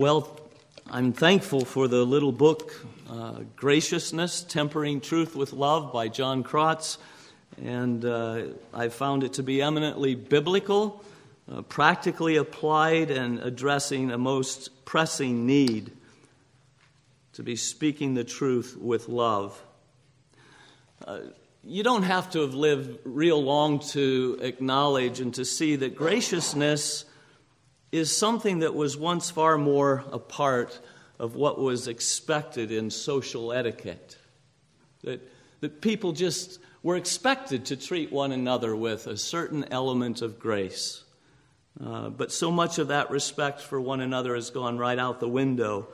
Well, I'm thankful for the little book, uh, Graciousness Tempering Truth with Love by John Crotts, and uh, I found it to be eminently biblical, uh, practically applied, and addressing a most pressing need to be speaking the truth with love. Uh, you don't have to have lived real long to acknowledge and to see that graciousness is something that was once far more a part of what was expected in social etiquette. That, that people just were expected to treat one another with a certain element of grace. Uh, but so much of that respect for one another has gone right out the window.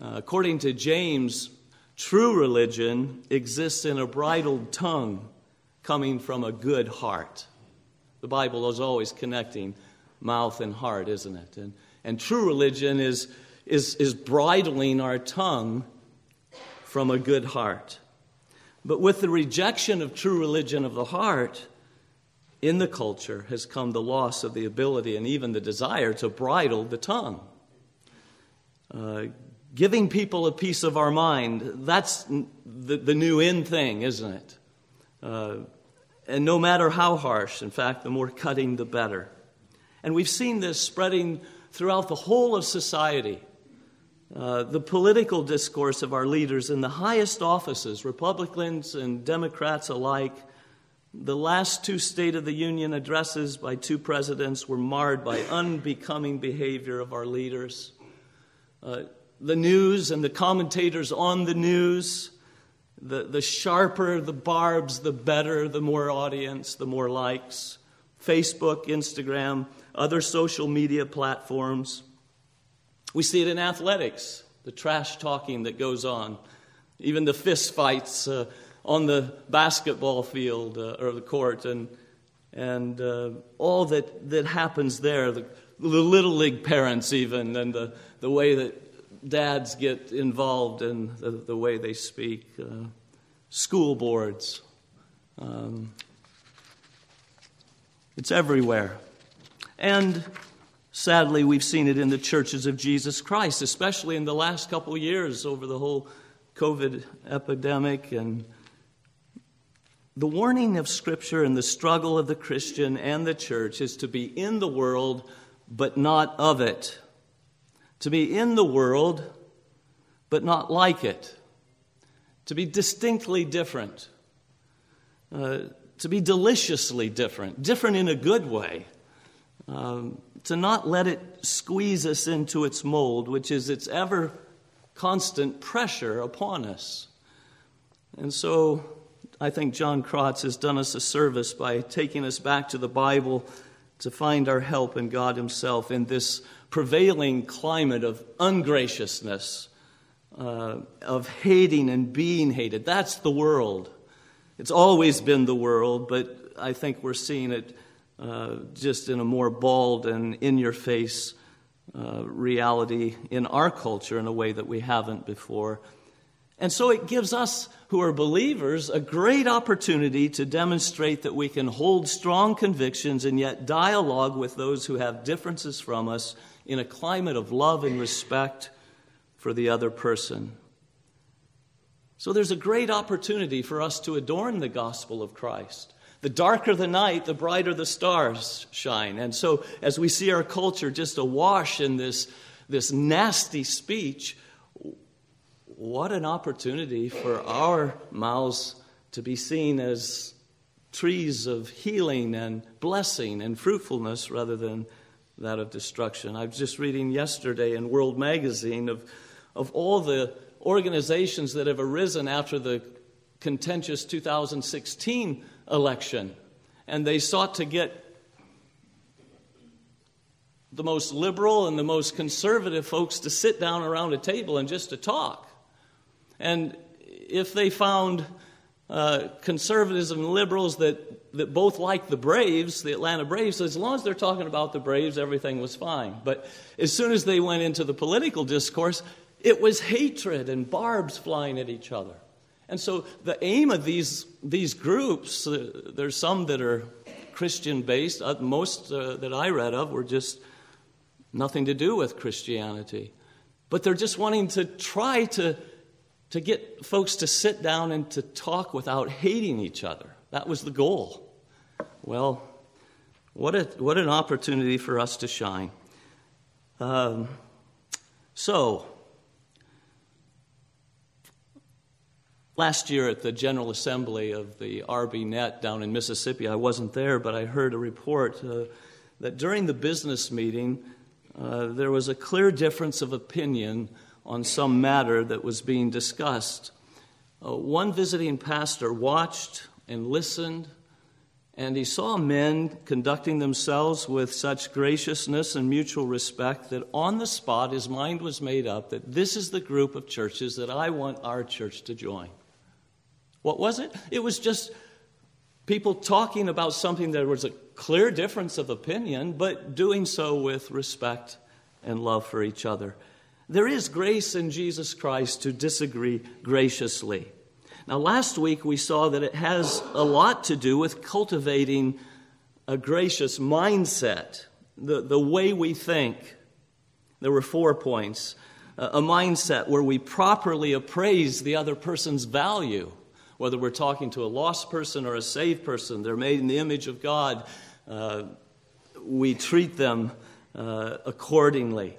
Uh, according to James, true religion exists in a bridled tongue coming from a good heart. The Bible is always connecting mouth and heart, isn't it? And, and true religion is, is, is bridling our tongue from a good heart. But with the rejection of true religion of the heart, in the culture has come the loss of the ability and even the desire to bridle the tongue. Uh, giving people a piece of our mind, that's the, the new in thing, isn't it? Uh, and no matter how harsh, in fact, the more cutting, the better. And we've seen this spreading throughout the whole of society. Uh, the political discourse of our leaders in the highest offices, Republicans and Democrats alike, the last two State of the Union addresses by two presidents were marred by unbecoming behavior of our leaders. Uh, the news and the commentators on the news, the, the sharper the barbs, the better, the more audience, the more likes. Facebook, Instagram, other social media platforms. We see it in athletics, the trash talking that goes on, even the fist fights. Uh, on the basketball field uh, or the court and, and uh, all that, that happens there, the, the little league parents, even, and the, the way that dads get involved in the, the way they speak, uh, school boards. Um, it's everywhere. And sadly, we've seen it in the churches of Jesus Christ, especially in the last couple years over the whole COVID epidemic and the warning of Scripture and the struggle of the Christian and the church is to be in the world, but not of it. To be in the world, but not like it. To be distinctly different. Uh, to be deliciously different, different in a good way. Um, to not let it squeeze us into its mold, which is its ever constant pressure upon us. And so I think John Crotts has done us a service by taking us back to the Bible to find our help in God Himself in this prevailing climate of ungraciousness, uh, of hating and being hated. That's the world. It's always been the world, but I think we're seeing it uh, just in a more bald and in your face uh, reality in our culture in a way that we haven't before. And so it gives us who are believers a great opportunity to demonstrate that we can hold strong convictions and yet dialogue with those who have differences from us in a climate of love and respect for the other person. So there's a great opportunity for us to adorn the gospel of Christ. The darker the night, the brighter the stars shine. And so, as we see our culture just awash in this, this nasty speech, what an opportunity for our mouths to be seen as trees of healing and blessing and fruitfulness rather than that of destruction. I was just reading yesterday in World Magazine of, of all the organizations that have arisen after the contentious 2016 election, and they sought to get the most liberal and the most conservative folks to sit down around a table and just to talk. And if they found uh, conservatives and liberals that, that both liked the Braves, the Atlanta Braves, as long as they're talking about the Braves, everything was fine. But as soon as they went into the political discourse, it was hatred and barbs flying at each other. And so the aim of these, these groups, uh, there's some that are Christian based, uh, most uh, that I read of were just nothing to do with Christianity. but they're just wanting to try to, to get folks to sit down and to talk without hating each other. That was the goal. Well, what, a, what an opportunity for us to shine. Um, so, last year at the General Assembly of the RBNet down in Mississippi, I wasn't there, but I heard a report uh, that during the business meeting, uh, there was a clear difference of opinion on some matter that was being discussed. Uh, one visiting pastor watched and listened, and he saw men conducting themselves with such graciousness and mutual respect that on the spot his mind was made up that this is the group of churches that I want our church to join. What was it? It was just people talking about something that was a clear difference of opinion, but doing so with respect and love for each other. There is grace in Jesus Christ to disagree graciously. Now, last week we saw that it has a lot to do with cultivating a gracious mindset, the, the way we think. There were four points. A mindset where we properly appraise the other person's value, whether we're talking to a lost person or a saved person, they're made in the image of God. Uh, we treat them uh, accordingly.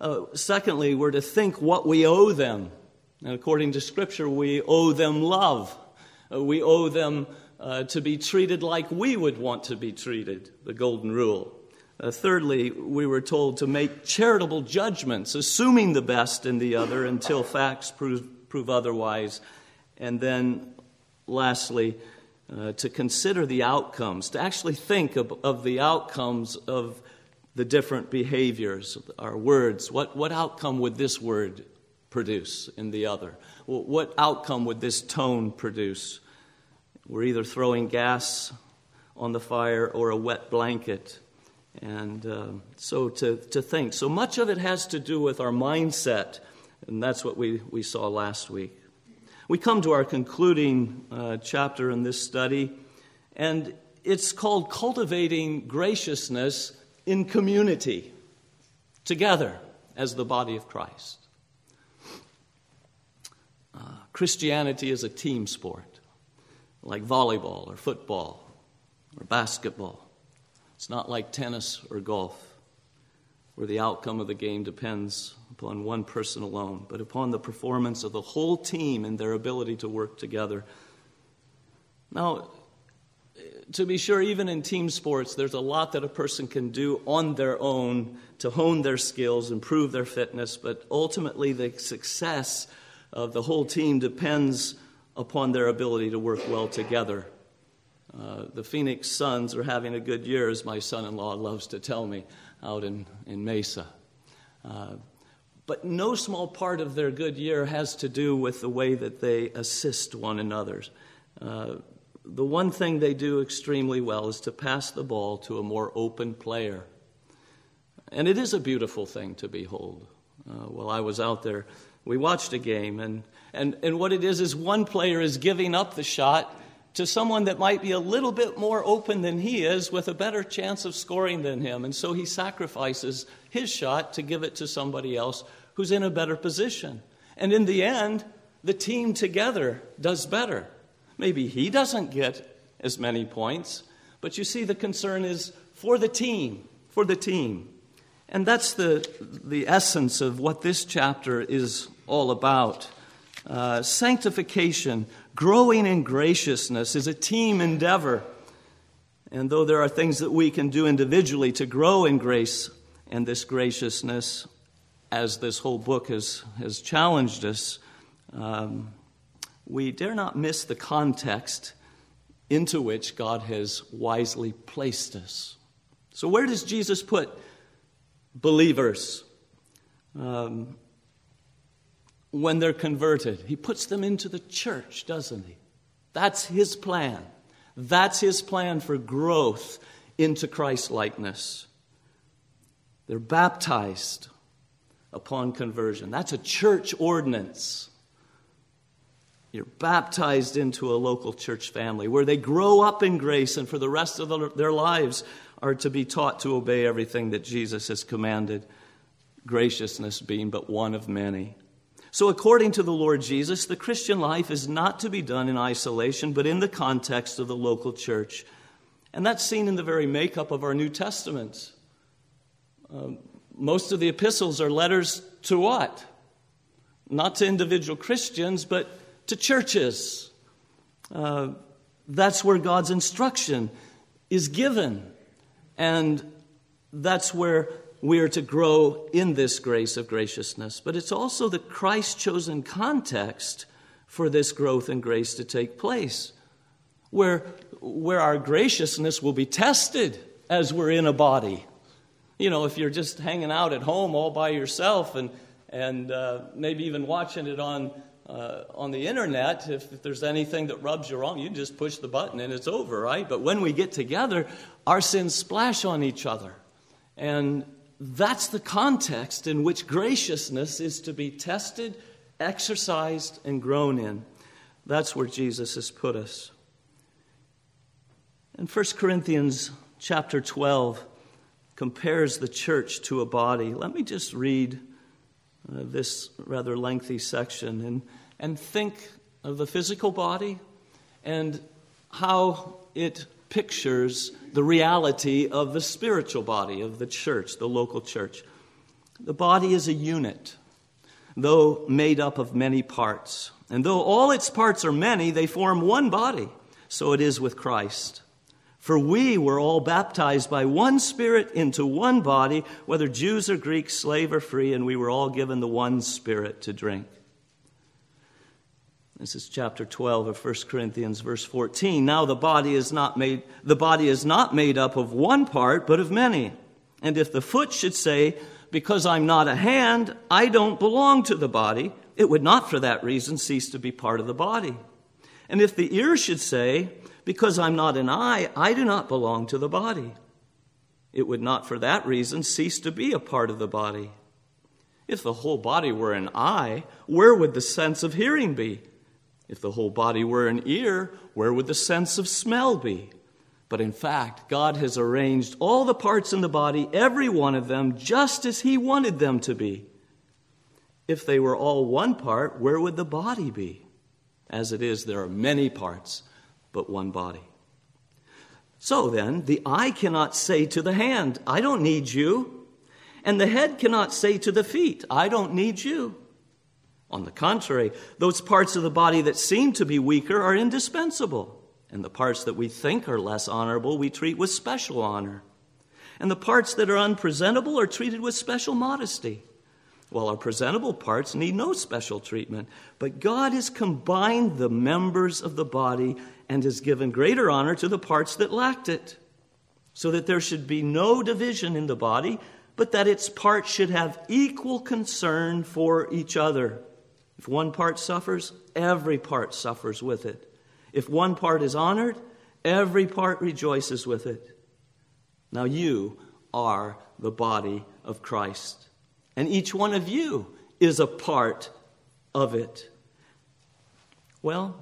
Uh, secondly, we're to think what we owe them. And according to Scripture, we owe them love. Uh, we owe them uh, to be treated like we would want to be treated, the golden rule. Uh, thirdly, we were told to make charitable judgments, assuming the best in the other until facts prove, prove otherwise. And then, lastly, uh, to consider the outcomes, to actually think of, of, the outcomes of the different behaviors, our words. What, what outcome would this word produce in the other? What outcome would this tone produce? We're either throwing gas on the fire or a wet blanket. And uh, so to, to think. So much of it has to do with our mindset, and that's what we, we saw last week. We come to our concluding uh, chapter in this study, and it's called Cultivating Graciousness in Community, together as the body of Christ. Uh, Christianity is a team sport, like volleyball or football or basketball. It's not like tennis or golf, where the outcome of the game depends upon one person alone, but upon the performance of the whole team and their ability to work together. Now, to be sure, even in team sports, there's a lot that a person can do on their own to hone their skills, improve their fitness, but ultimately the success of the whole team depends upon their ability to work well together. Uh, the Phoenix Suns are having a good year, as my son in law loves to tell me, out in, in Mesa. Uh, but no small part of their good year has to do with the way that they assist one another. Uh, the one thing they do extremely well is to pass the ball to a more open player. And it is a beautiful thing to behold. Uh, while I was out there, we watched a game, and, and, and what it is is one player is giving up the shot to someone that might be a little bit more open than he is with a better chance of scoring than him. And so he sacrifices his shot to give it to somebody else who's in a better position. And in the end, the team together does better. Maybe he doesn't get as many points, but you see, the concern is for the team, for the team. And that's the, the essence of what this chapter is all about. Uh, sanctification Growing in graciousness is a team endeavor. And though there are things that we can do individually to grow in grace and this graciousness, as this whole book has, has challenged us, um, we dare not miss the context into which God has wisely placed us. So, where does Jesus put believers? Um, when they're converted. He puts them into the church, doesn't he? That's his plan. That's his plan for growth into Christ likeness. They're baptized upon conversion. That's a church ordinance. You're baptized into a local church family where they grow up in grace and for the rest of their lives are to be taught to obey everything that Jesus has commanded. graciousness being but one of many. So, according to the Lord Jesus, the Christian life is not to be done in isolation, but in the context of the local church. And that's seen in the very makeup of our New Testament. Um, most of the epistles are letters to what? Not to individual Christians, but to churches. Uh, that's where God's instruction is given. And that's where we are to grow in this grace of graciousness. But it's also the Christ chosen context for this growth and grace to take place, where, where our graciousness will be tested as we're in a body. You know, if you're just hanging out at home all by yourself and, and uh, maybe even watching it on, uh, on the internet, if, if there's anything that rubs you wrong, you just push the button and it's over, right? But when we get together, our sins splash on each other. And that's the context in which graciousness is to be tested, exercised, and grown in. That's where Jesus has put us. In 1 Corinthians chapter 12 compares the church to a body. Let me just read uh, this rather lengthy section and, and think of the physical body and how it pictures the reality of the spiritual body of the church, the local church. The body is a unit, though made up of many parts. And though all its parts are many, they form one body. So it is with Christ. For we were all baptized by one Spirit into one body, whether Jews or Greeks, slave or free, and we were all given the one Spirit to drink. This is chapter 12 of 1 Corinthians verse 14. Now the body is not made the body is not made up of one part but of many. And if the foot should say, because I'm not a hand, I don't belong to the body, it would not for that reason cease to be part of the body. And if the ear should say, because I'm not an eye, I do not belong to the body, it would not for that reason cease to be a part of the body. If the whole body were an eye, where would the sense of hearing be? If the whole body were an ear, where would the sense of smell be? But in fact, God has arranged all the parts in the body, every one of them, just as He wanted them to be. If they were all one part, where would the body be? As it is, there are many parts, but one body. So then, the eye cannot say to the hand, I don't need you. And the head cannot say to the feet, I don't need you. On the contrary, those parts of the body that seem to be weaker are indispensable, and the parts that we think are less honorable we treat with special honor. And the parts that are unpresentable are treated with special modesty, while our presentable parts need no special treatment. But God has combined the members of the body and has given greater honor to the parts that lacked it, so that there should be no division in the body, but that its parts should have equal concern for each other. If one part suffers, every part suffers with it. If one part is honored, every part rejoices with it. Now you are the body of Christ, and each one of you is a part of it. Well,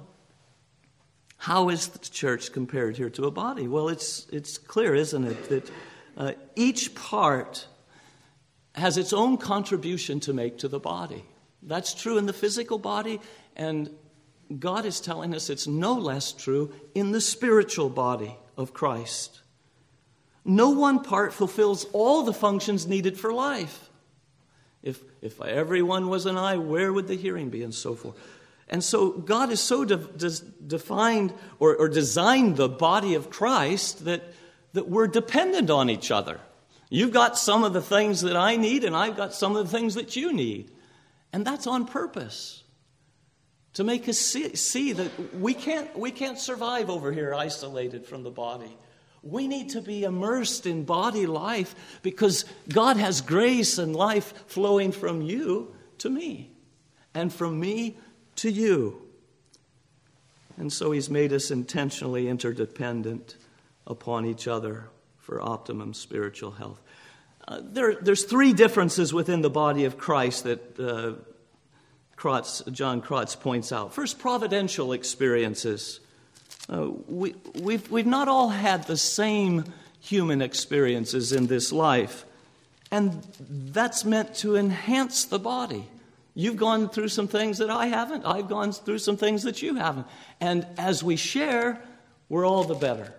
how is the church compared here to a body? Well, it's, it's clear, isn't it, that uh, each part has its own contribution to make to the body. That's true in the physical body, and God is telling us it's no less true in the spiritual body of Christ. No one part fulfills all the functions needed for life. If, if everyone was an eye, where would the hearing be, and so forth? And so God has so de- de- defined or, or designed the body of Christ that, that we're dependent on each other. You've got some of the things that I need, and I've got some of the things that you need. And that's on purpose to make us see, see, that we can't, we can't survive over here isolated from the body. We need to be immersed in body life because God has grace and life flowing from you to me and from me to you. And so He's made us intentionally interdependent upon each other for optimum spiritual health. Uh, there, there's three differences within the body of Christ that uh, John Crotts points out. First, providential experiences. Uh, we, we've, we've not all had the same human experiences in this life. And that's meant to enhance the body. You've gone through some things that I haven't. I've gone through some things that you haven't. And as we share, we're all the better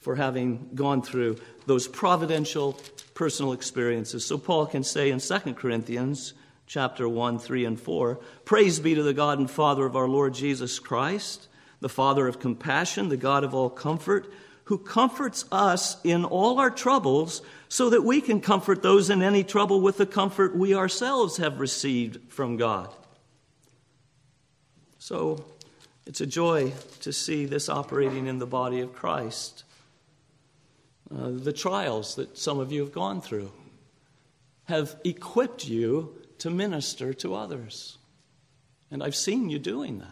for having gone through those providential personal experiences. So Paul can say in 2 Corinthians chapter 1, 3 and 4, praise be to the God and Father of our Lord Jesus Christ, the Father of compassion, the God of all comfort, who comforts us in all our troubles so that we can comfort those in any trouble with the comfort we ourselves have received from God. So it's a joy to see this operating in the body of Christ. Uh, the trials that some of you have gone through have equipped you to minister to others. And I've seen you doing that.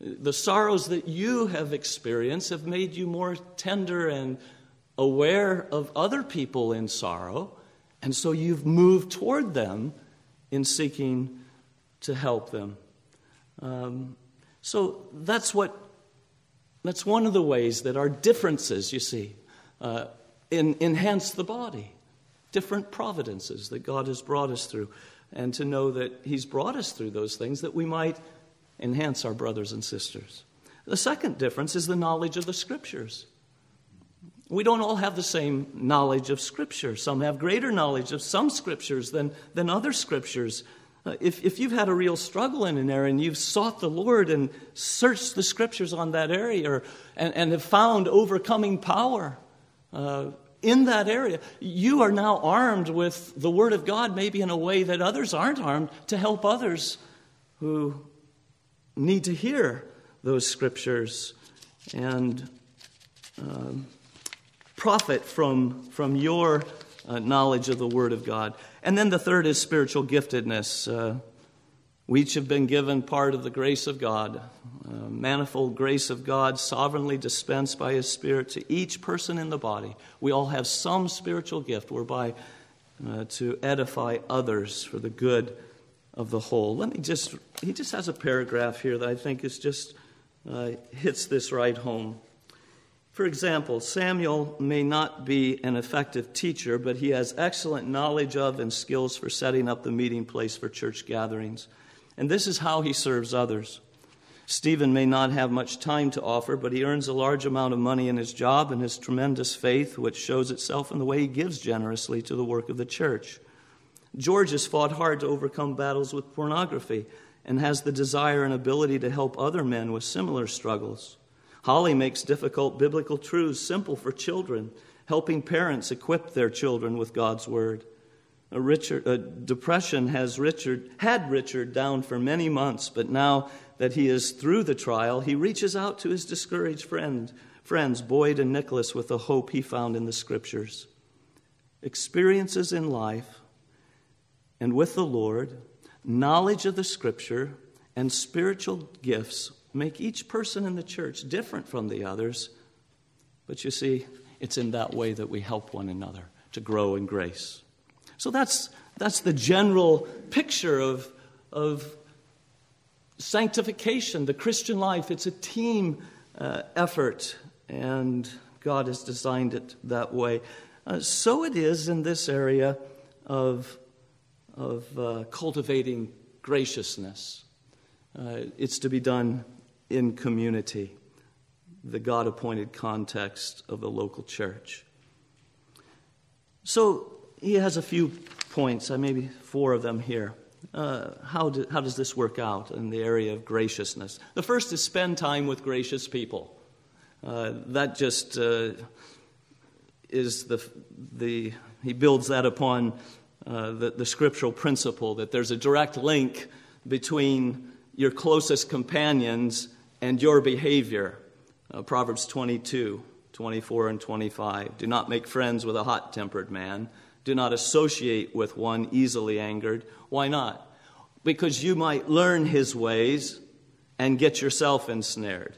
The sorrows that you have experienced have made you more tender and aware of other people in sorrow, and so you've moved toward them in seeking to help them. Um, so that's what that's one of the ways that our differences, you see, uh, in, enhance the body. Different providences that God has brought us through, and to know that He's brought us through those things that we might enhance our brothers and sisters. The second difference is the knowledge of the Scriptures. We don't all have the same knowledge of Scripture. Some have greater knowledge of some Scriptures than, than other Scriptures. Uh, if, if you've had a real struggle in an area and you've sought the Lord and searched the Scriptures on that area or, and, and have found overcoming power uh, in that area, you are now armed with the Word of God, maybe in a way that others aren't armed, to help others who need to hear those Scriptures. And um, profit from, from your uh, knowledge of the Word of God. And then the third is spiritual giftedness. We each have been given part of the grace of God, manifold grace of God, sovereignly dispensed by His Spirit to each person in the body. We all have some spiritual gift whereby uh, to edify others for the good of the whole. Let me just, he just has a paragraph here that I think is just uh, hits this right home. For example, Samuel may not be an effective teacher, but he has excellent knowledge of and skills for setting up the meeting place for church gatherings. And this is how he serves others. Stephen may not have much time to offer, but he earns a large amount of money in his job and his tremendous faith, which shows itself in the way he gives generously to the work of the church. George has fought hard to overcome battles with pornography and has the desire and ability to help other men with similar struggles. Holly makes difficult biblical truths simple for children, helping parents equip their children with God's Word. A Richard, depression has Richard, had Richard down for many months, but now that he is through the trial, he reaches out to his discouraged friend, friends, Boyd and Nicholas, with the hope he found in the Scriptures. Experiences in life and with the Lord, knowledge of the Scripture, and spiritual gifts make each person in the church different from the others. But you see, it's in that way that we help one another to grow in grace. So that's, that's the general picture of, of sanctification, the Christian life. It's a team uh, effort, and God has designed it that way. Uh, so it is in this area of, of uh, cultivating graciousness. Uh, it's to be done in community, the God appointed context of the local church. So he has a few points, uh, maybe four of them here. Uh, how, do, how does this work out in the area of graciousness? The first is spend time with gracious people. Uh, that just uh, is the, the, he builds that upon uh, the, the scriptural principle that there's a direct link between your closest companions and your behavior. Uh, Proverbs 22, 24, and 25. Do not make friends with a hot tempered man. Do not associate with one easily angered. Why not? Because you might learn his ways and get yourself ensnared.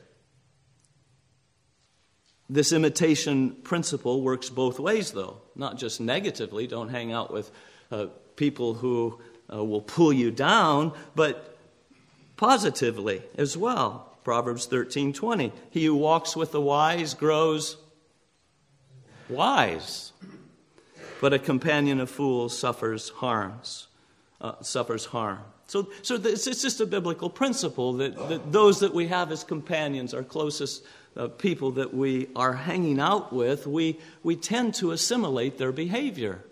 This imitation principle works both ways, though, not just negatively. Don't hang out with uh, people who uh, will pull you down, but positively as well. Proverbs 13:20. He who walks with the wise grows wise. But a companion of fools suffers harms, uh, suffers harm. So, so it's, it's just a biblical principle that, that those that we have as companions, our closest uh, people that we are hanging out with, we, we tend to assimilate their behavior.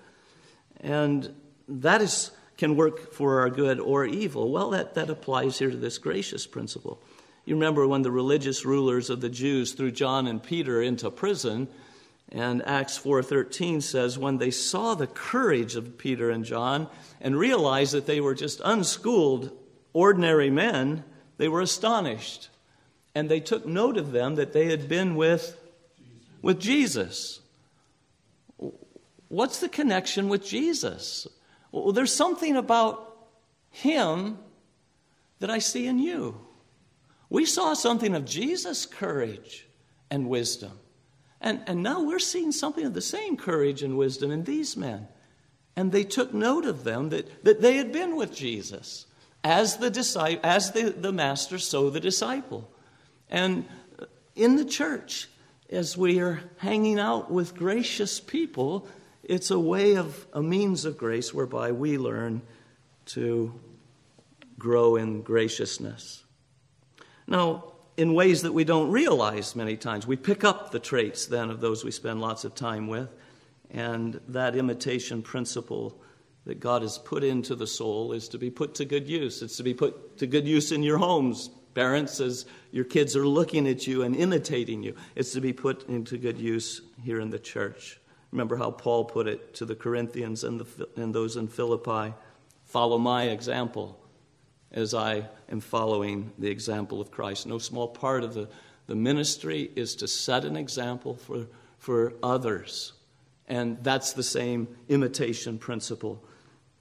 And that is, can work for our good or evil. Well, that, that applies here to this gracious principle. You remember when the religious rulers of the Jews threw John and Peter into prison, and Acts 4:13 says when they saw the courage of Peter and John and realized that they were just unschooled ordinary men, they were astonished. And they took note of them that they had been with with Jesus. What's the connection with Jesus? Well, there's something about him that I see in you. We saw something of Jesus' courage and wisdom. And, and now we're seeing something of the same courage and wisdom in these men. And they took note of them that, that they had been with Jesus. As the, disciple, as the, the master, so the disciple. And in the church, as we are hanging out with gracious people, it's a way of a means of grace whereby we learn to grow in graciousness. Now, in ways that we don't realize many times. We pick up the traits then of those we spend lots of time with, and that imitation principle that God has put into the soul is to be put to good use. It's to be put to good use in your homes, parents, as your kids are looking at you and imitating you. It's to be put into good use here in the church. Remember how Paul put it to the Corinthians and, the, and those in Philippi follow my example as I am following the example of Christ. No small part of the, the ministry is to set an example for, for others. And that's the same imitation principle.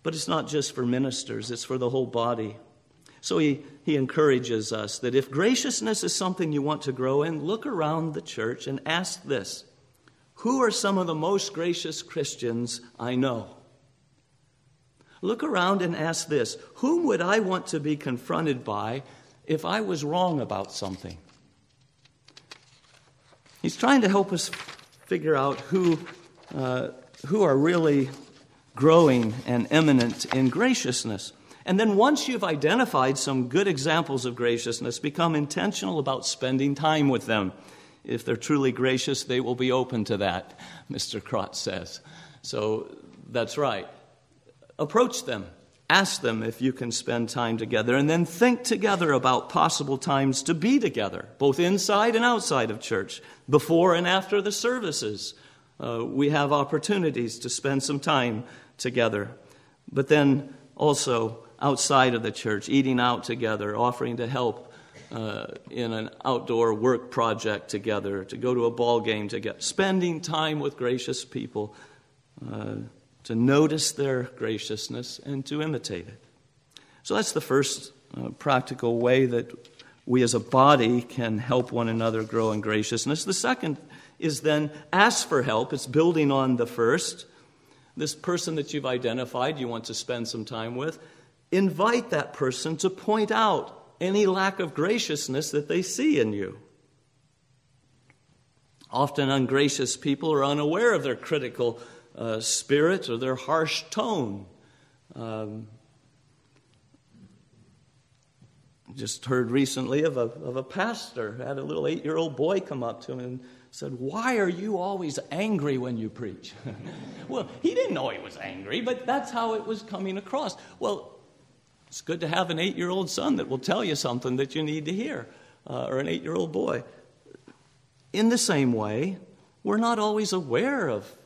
But it's not just for ministers, it's for the whole body. So he, he encourages us that if graciousness is something you want to grow in, look around the church and ask this Who are some of the most gracious Christians I know? Look around and ask this Whom would I want to be confronted by if I was wrong about something? He's trying to help us figure out who, uh, who are really growing and eminent in graciousness. And then once you've identified some good examples of graciousness, become intentional about spending time with them. If they're truly gracious, they will be open to that, Mr. Crotts says. So that's right approach them. Ask them if you can spend time together, and then think together about possible times to be together, both inside and outside of church, before and after the services. Uh, we have opportunities to spend some time together. But then also outside of the church, eating out together, offering to help uh, in an outdoor work project together, to go to a ball game together, spending time with gracious people. Uh, to notice their graciousness and to imitate it. So that's the first uh, practical way that we as a body can help one another grow in graciousness. The second is then ask for help. It's building on the first. This person that you've identified, you want to spend some time with, invite that person to point out any lack of graciousness that they see in you. Often ungracious people are unaware of their critical uh, spirit or their harsh tone. Um, just heard recently of a, of a pastor had a little eight year old boy come up to him and said, Why are you always angry when you preach? well, he didn't know he was angry, but that's how it was coming across. Well, it's good to have an eight year old son that will tell you something that you need to hear, uh, or an eight year old boy. In the same way, we're not always aware of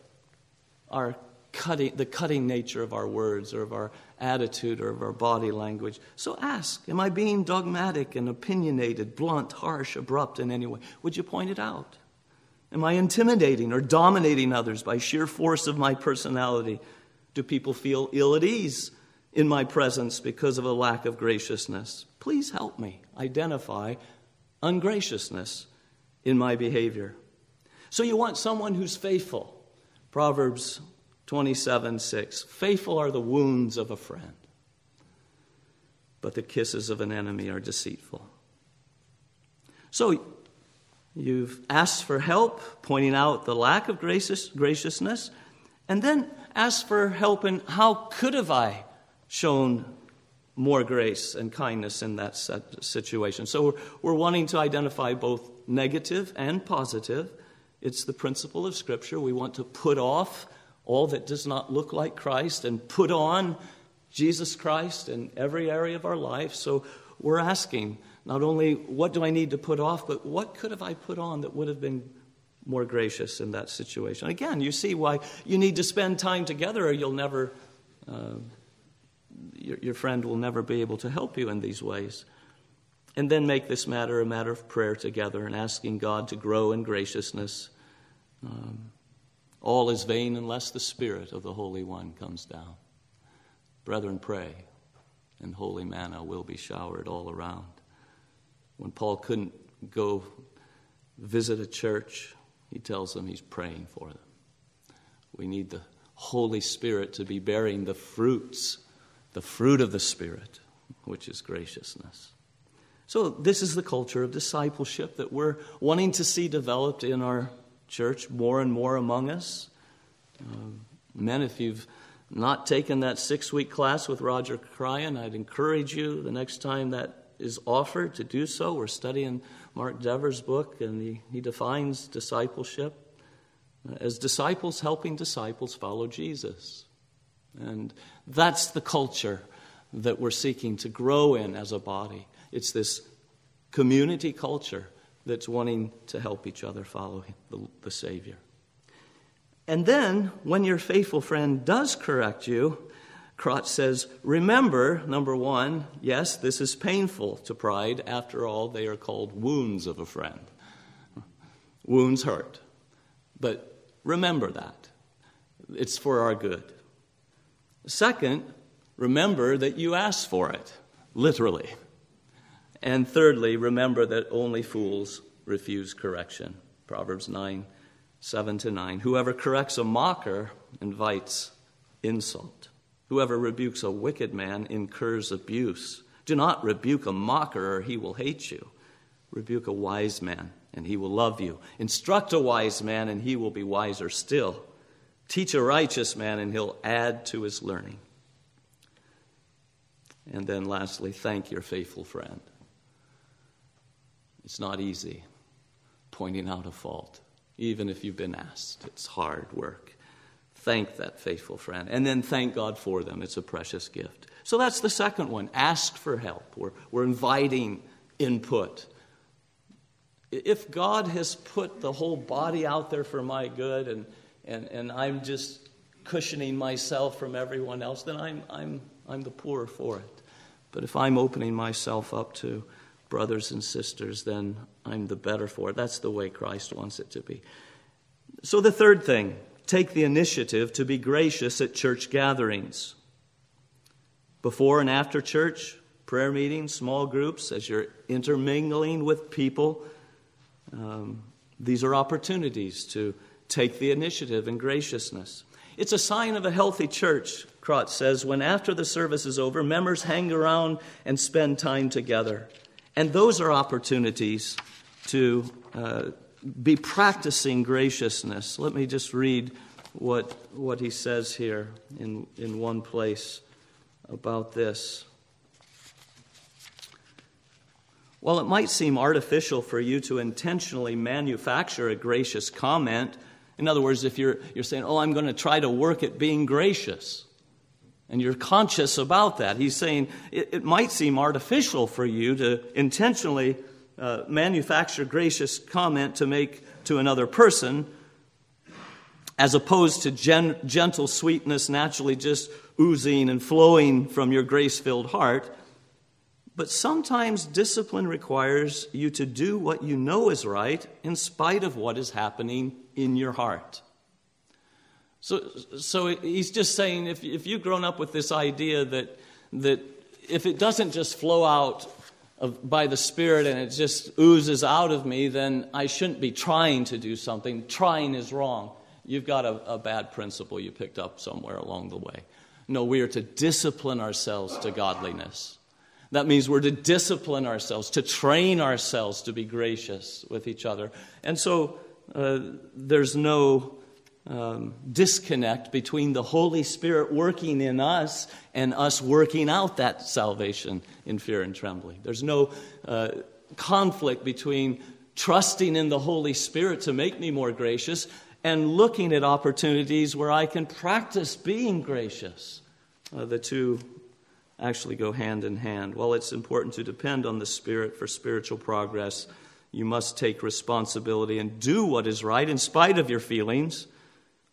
our cutting, the cutting nature of our words or of our attitude or of our body language. So ask Am I being dogmatic and opinionated, blunt, harsh, abrupt in any way? Would you point it out? Am I intimidating or dominating others by sheer force of my personality? Do people feel ill at ease in my presence because of a lack of graciousness? Please help me identify ungraciousness in my behavior. So, you want someone who's faithful Proverbs 27 6. Faithful are the wounds of a friend, but the kisses of an enemy are deceitful. So, you've asked for help, pointing out the lack of gracious, graciousness, and then asked for help in how could have I shown more grace and kindness in that situation. So we're, we're wanting to identify both negative and positive. It's the principle of Scripture. We want to put off all that does not look like Christ and put on Jesus Christ in every area of our life. So we're asking not only what do I need to put off, but what could have I put on that would have been more gracious in that situation? Again, you see why you need to spend time together or you'll never. Uh, your, your friend will never be able to help you in these ways. And then make this matter a matter of prayer together and asking God to grow in graciousness. Um, all is vain unless the Spirit of the Holy One comes down. Brethren, pray, and holy manna will be showered all around. When Paul couldn't go visit a church, he tells them he's praying for them. We need the Holy Spirit to be bearing the fruits the fruit of the Spirit, which is graciousness. So, this is the culture of discipleship that we're wanting to see developed in our church more and more among us. Uh, men, if you've not taken that six week class with Roger Cryan, I'd encourage you the next time that is offered to do so. We're studying Mark Dever's book, and he, he defines discipleship as disciples helping disciples follow Jesus. And that's the culture that we're seeking to grow in as a body. It's this community culture that's wanting to help each other follow the, the Savior. And then, when your faithful friend does correct you, Crotts says, Remember, number one, yes, this is painful to pride. After all, they are called wounds of a friend. Wounds hurt. But remember that. It's for our good. Second, remember that you asked for it, literally. And thirdly, remember that only fools refuse correction. Proverbs 9, 7 to 9. Whoever corrects a mocker invites insult. Whoever rebukes a wicked man incurs abuse. Do not rebuke a mocker, or he will hate you. Rebuke a wise man, and he will love you. Instruct a wise man, and he will be wiser still. Teach a righteous man, and he'll add to his learning. And then lastly, thank your faithful friend. It's not easy pointing out a fault, even if you've been asked. It's hard work. Thank that faithful friend, and then thank God for them. It's a precious gift. So that's the second one ask for help. We're, we're inviting input. If God has put the whole body out there for my good and and, and I'm just cushioning myself from everyone else, then I'm, I'm, I'm the poorer for it. But if I'm opening myself up to brothers and sisters, then I'm the better for it. That's the way Christ wants it to be. So, the third thing take the initiative to be gracious at church gatherings. Before and after church, prayer meetings, small groups, as you're intermingling with people, um, these are opportunities to take the initiative and graciousness. It's a sign of a healthy church, Crotts says, when after the service is over, members hang around and spend time together. And those are opportunities to uh, be practicing graciousness. Let me just read what, what he says here in, in one place about this. While it might seem artificial for you to intentionally manufacture a gracious comment, in other words, if you're, you're saying, Oh, I'm going to try to work at being gracious, and you're conscious about that, he's saying it, it might seem artificial for you to intentionally uh, manufacture gracious comment to make to another person, as opposed to gen- gentle sweetness naturally just oozing and flowing from your grace filled heart. But sometimes discipline requires you to do what you know is right in spite of what is happening in your heart. So, so he's just saying if, if you've grown up with this idea that, that if it doesn't just flow out of, by the Spirit and it just oozes out of me, then I shouldn't be trying to do something. Trying is wrong. You've got a, a bad principle you picked up somewhere along the way. No, we are to discipline ourselves to godliness. That means we're to discipline ourselves, to train ourselves to be gracious with each other. And so uh, there's no um, disconnect between the Holy Spirit working in us and us working out that salvation in fear and trembling. There's no uh, conflict between trusting in the Holy Spirit to make me more gracious and looking at opportunities where I can practice being gracious. Uh, the two actually go hand in hand. While it's important to depend on the Spirit for spiritual progress, you must take responsibility and do what is right in spite of your feelings,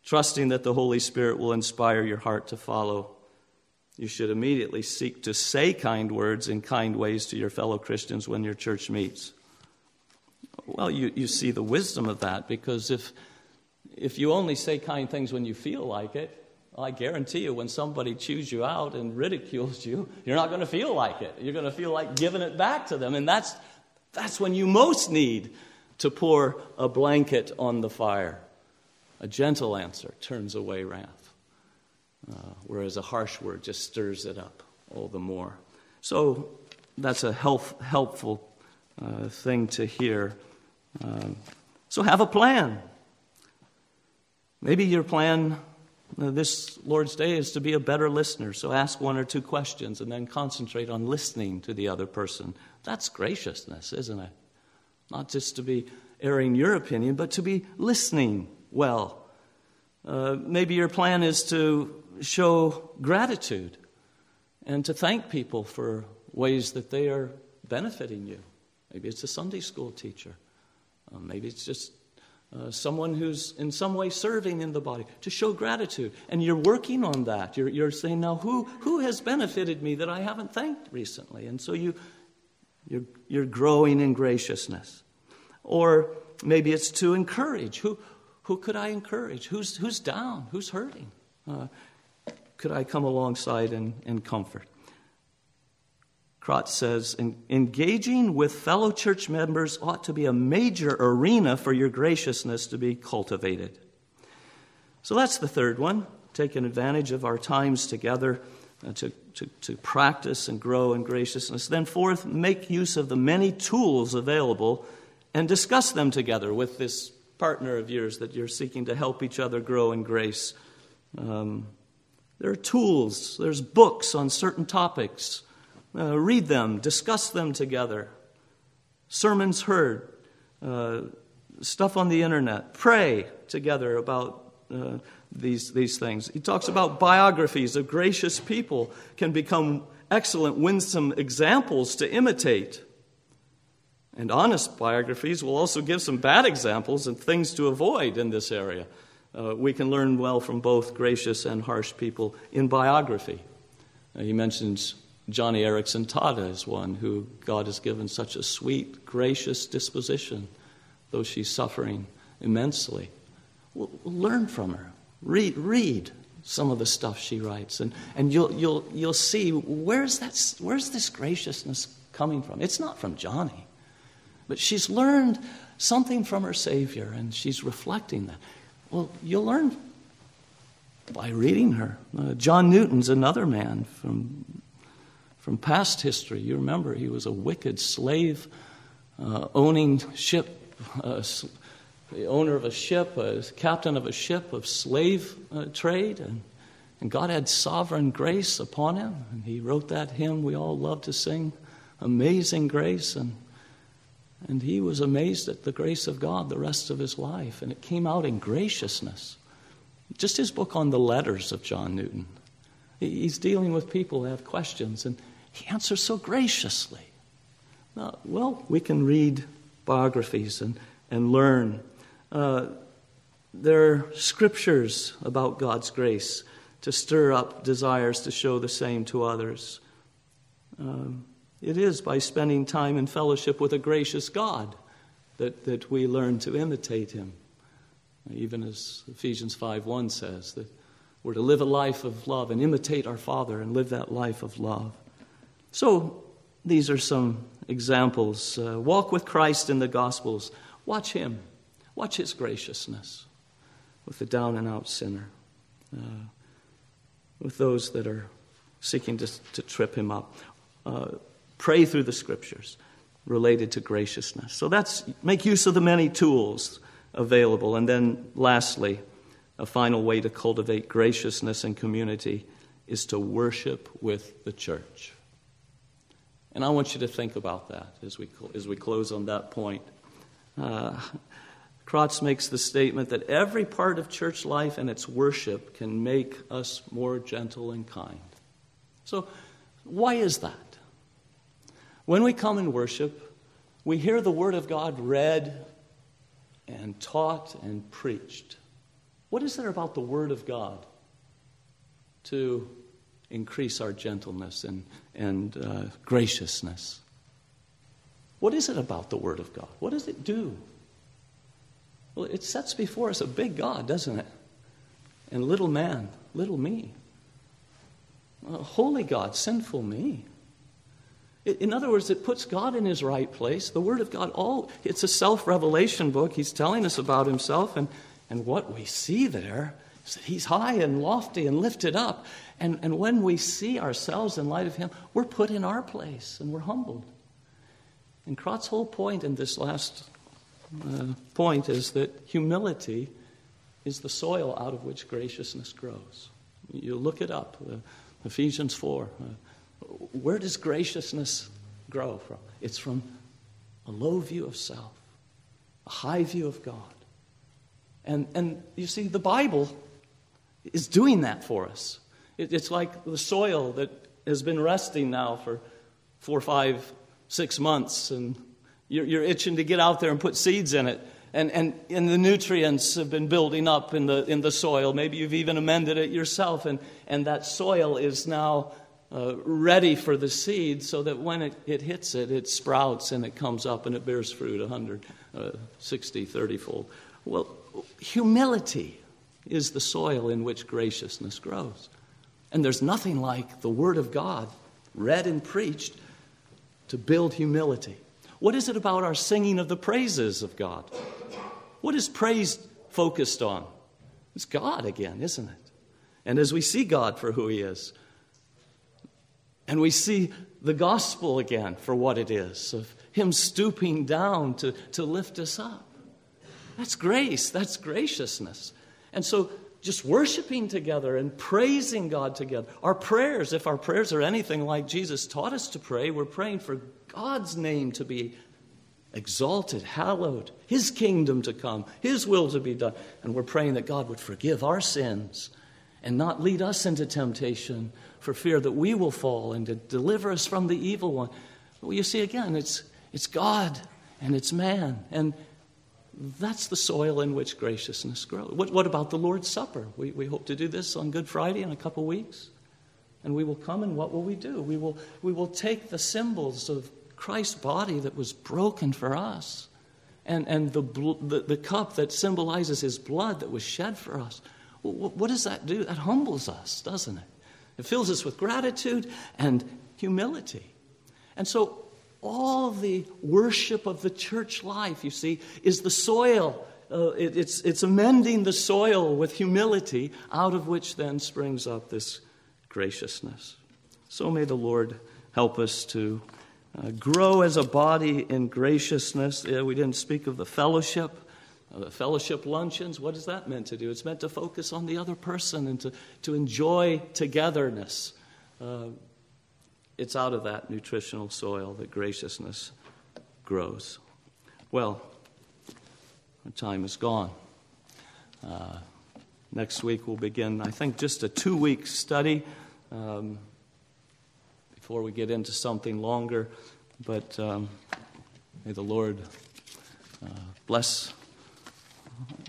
trusting that the Holy Spirit will inspire your heart to follow. You should immediately seek to say kind words in kind ways to your fellow Christians when your church meets. Well, you, you see the wisdom of that because if, if you only say kind things when you feel like it, I guarantee you, when somebody chews you out and ridicules you, you're not going to feel like it. You're going to feel like giving it back to them. And that's, that's when you most need to pour a blanket on the fire. A gentle answer turns away wrath, uh, whereas a harsh word just stirs it up all the more. So that's a help, helpful uh, thing to hear. Uh, so have a plan. Maybe your plan this Lord's Day is to be a better listener. So ask one or two questions and then concentrate on listening to the other person. That's graciousness, isn't it? Not just to be airing your opinion, but to be listening well. Uh, maybe your plan is to show gratitude and to thank people for ways that they are benefiting you. Maybe it's a Sunday school teacher. Uh, maybe it's just uh, someone who's in some way serving in the body, to show gratitude. And you're working on that. You're, you're saying, now, who, who has benefited me that I haven't thanked recently? And so you, you're, you're growing in graciousness. Or maybe it's to encourage. Who, who could I encourage? Who's, who's down? Who's hurting? Uh, could I come alongside and, and comfort? Crotts says, engaging with fellow church members ought to be a major arena for your graciousness to be cultivated. So that's the third one, taking advantage of our times together uh, to, to, to practice and grow in graciousness. Then, fourth, make use of the many tools available and discuss them together with this partner of yours that you're seeking to help each other grow in grace. Um, there are tools, there's books on certain topics. Uh, read them, discuss them together. Sermons heard, uh, stuff on the internet. Pray together about uh, these, these things. He talks about biographies of gracious people can become excellent, winsome examples to imitate. And honest biographies will also give some bad examples and things to avoid in this area. Uh, we can learn well from both gracious and harsh people in biography. Uh, he mentions Joni Eareckson Tada is one who God has given such a sweet, gracious disposition, though she's suffering immensely. Well, learn from her. Read, read some of the stuff she writes, and, and you'll, you'll, you'll see where's, that, where's this graciousness coming from? It's not from Joni, but she's learned something from her Savior, and she's reflecting that. Well, you'll learn by reading her. Uh, John Newton's another man from from past history. You remember he was a wicked slave uh, owning ship, uh, the owner of a ship, a captain of a ship of slave uh, trade, and, and God had sovereign grace upon him. And he wrote that hymn we all love to sing, Amazing Grace. And, and he was amazed at the grace of God the rest of his life, and it came out in graciousness. Just his book on the letters of John Newton. He's dealing with people who have questions, and he answers so graciously. Now, well, we can read biographies and, and learn. Uh, there are scriptures about God's grace to stir up desires to show the same to others. Um, it is by spending time in fellowship with a gracious God that, that we learn to imitate Him. Even as Ephesians 5 1 says, that we're to live a life of love and imitate our Father and live that life of love. So, these are some examples. Uh, walk with Christ in the Gospels. Watch Him. Watch His graciousness with the down and out sinner, uh, with those that are seeking to, to trip Him up. Uh, pray through the Scriptures related to graciousness. So, that's make use of the many tools available. And then, lastly, a final way to cultivate graciousness and community is to worship with the church. And I want you to think about that as we, as we close on that point. Uh, makes the statement that every part of church life and its worship can make us more gentle and kind. So, why is that? When we come and worship, we hear the Word of God read and taught and preached. What is there about the Word of God to increase our gentleness and, and uh, graciousness? What is it about the Word of God? What does it do? Well, it sets before us a big God, doesn't it? And little man, little me. Holy God, sinful me. In other words, it puts God in his right place. The Word of God, all it's a self-revelation book. He's telling us about himself, and, and what we see there is that he's high and lofty and lifted up. And, and when we see ourselves in light of him, we're put in our place and we're humbled. And Crotts's whole point in this last uh, point is that humility is the soil out of which graciousness grows. You look it up, uh, Ephesians 4. Uh, where does graciousness grow from? It's from a low view of self, a high view of God. And, and you see, the Bible is doing that for us. It, it's like the soil that has been resting now for four, five, six months, and you're, you're itching to get out there and put seeds in it. And, and, and the nutrients have been building up in the, in the soil. Maybe you've even amended it yourself, and, and that soil is now uh, ready for the seed so that when it, it hits it, it sprouts and it comes up and it bears fruit 160, uh, 30 fold. Well, humility is the soil in which graciousness grows. And there's nothing like the Word of God, read and preached, to build humility. What is it about our singing of the praises of God? What is praise focused on? It's God again, isn't it? And as we see God for who He is, and we see the gospel again for what it is of Him stooping down to, to lift us up. That's grace, that's graciousness. And so, just worshiping together and praising God together. Our prayers, if our prayers are anything like Jesus taught us to pray, we're praying for God's name to be exalted, hallowed, His kingdom to come, His will to be done. And we're praying that God would forgive our sins and not lead us into temptation for fear that we will fall and to deliver us from the evil one. Well, you see, again, it's, it's God and it's man. And that's the soil in which graciousness grows. What, what about the Lord's Supper? We, we hope to do this on Good Friday in a couple weeks. And we will come, and what will we do? We will, we will take the symbols of Christ's body that was broken for us and, and the, the, the cup that symbolizes his blood that was shed for us. What, does that do? That humbles us, doesn't it? It fills us with gratitude and humility. And so, all the worship of the church life, you see, is the soil. Uh, it, it's, it's amending the soil with humility, out of which then springs up this graciousness. So may the Lord help us to uh, grow as a body in graciousness. We didn't speak of the fellowship. Uh, fellowship luncheons, what is that meant to do? It's meant to focus on the other person and to, to enjoy togetherness. Uh, it's out of that nutritional soil that graciousness grows. Well, our time is gone. Uh, next week we'll begin, I think, just a two week study um, before we get into something longer. But um, may the Lord uh, bless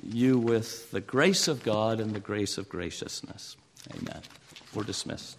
you with the grace of God and the grace of graciousness. Amen. We're dismissed.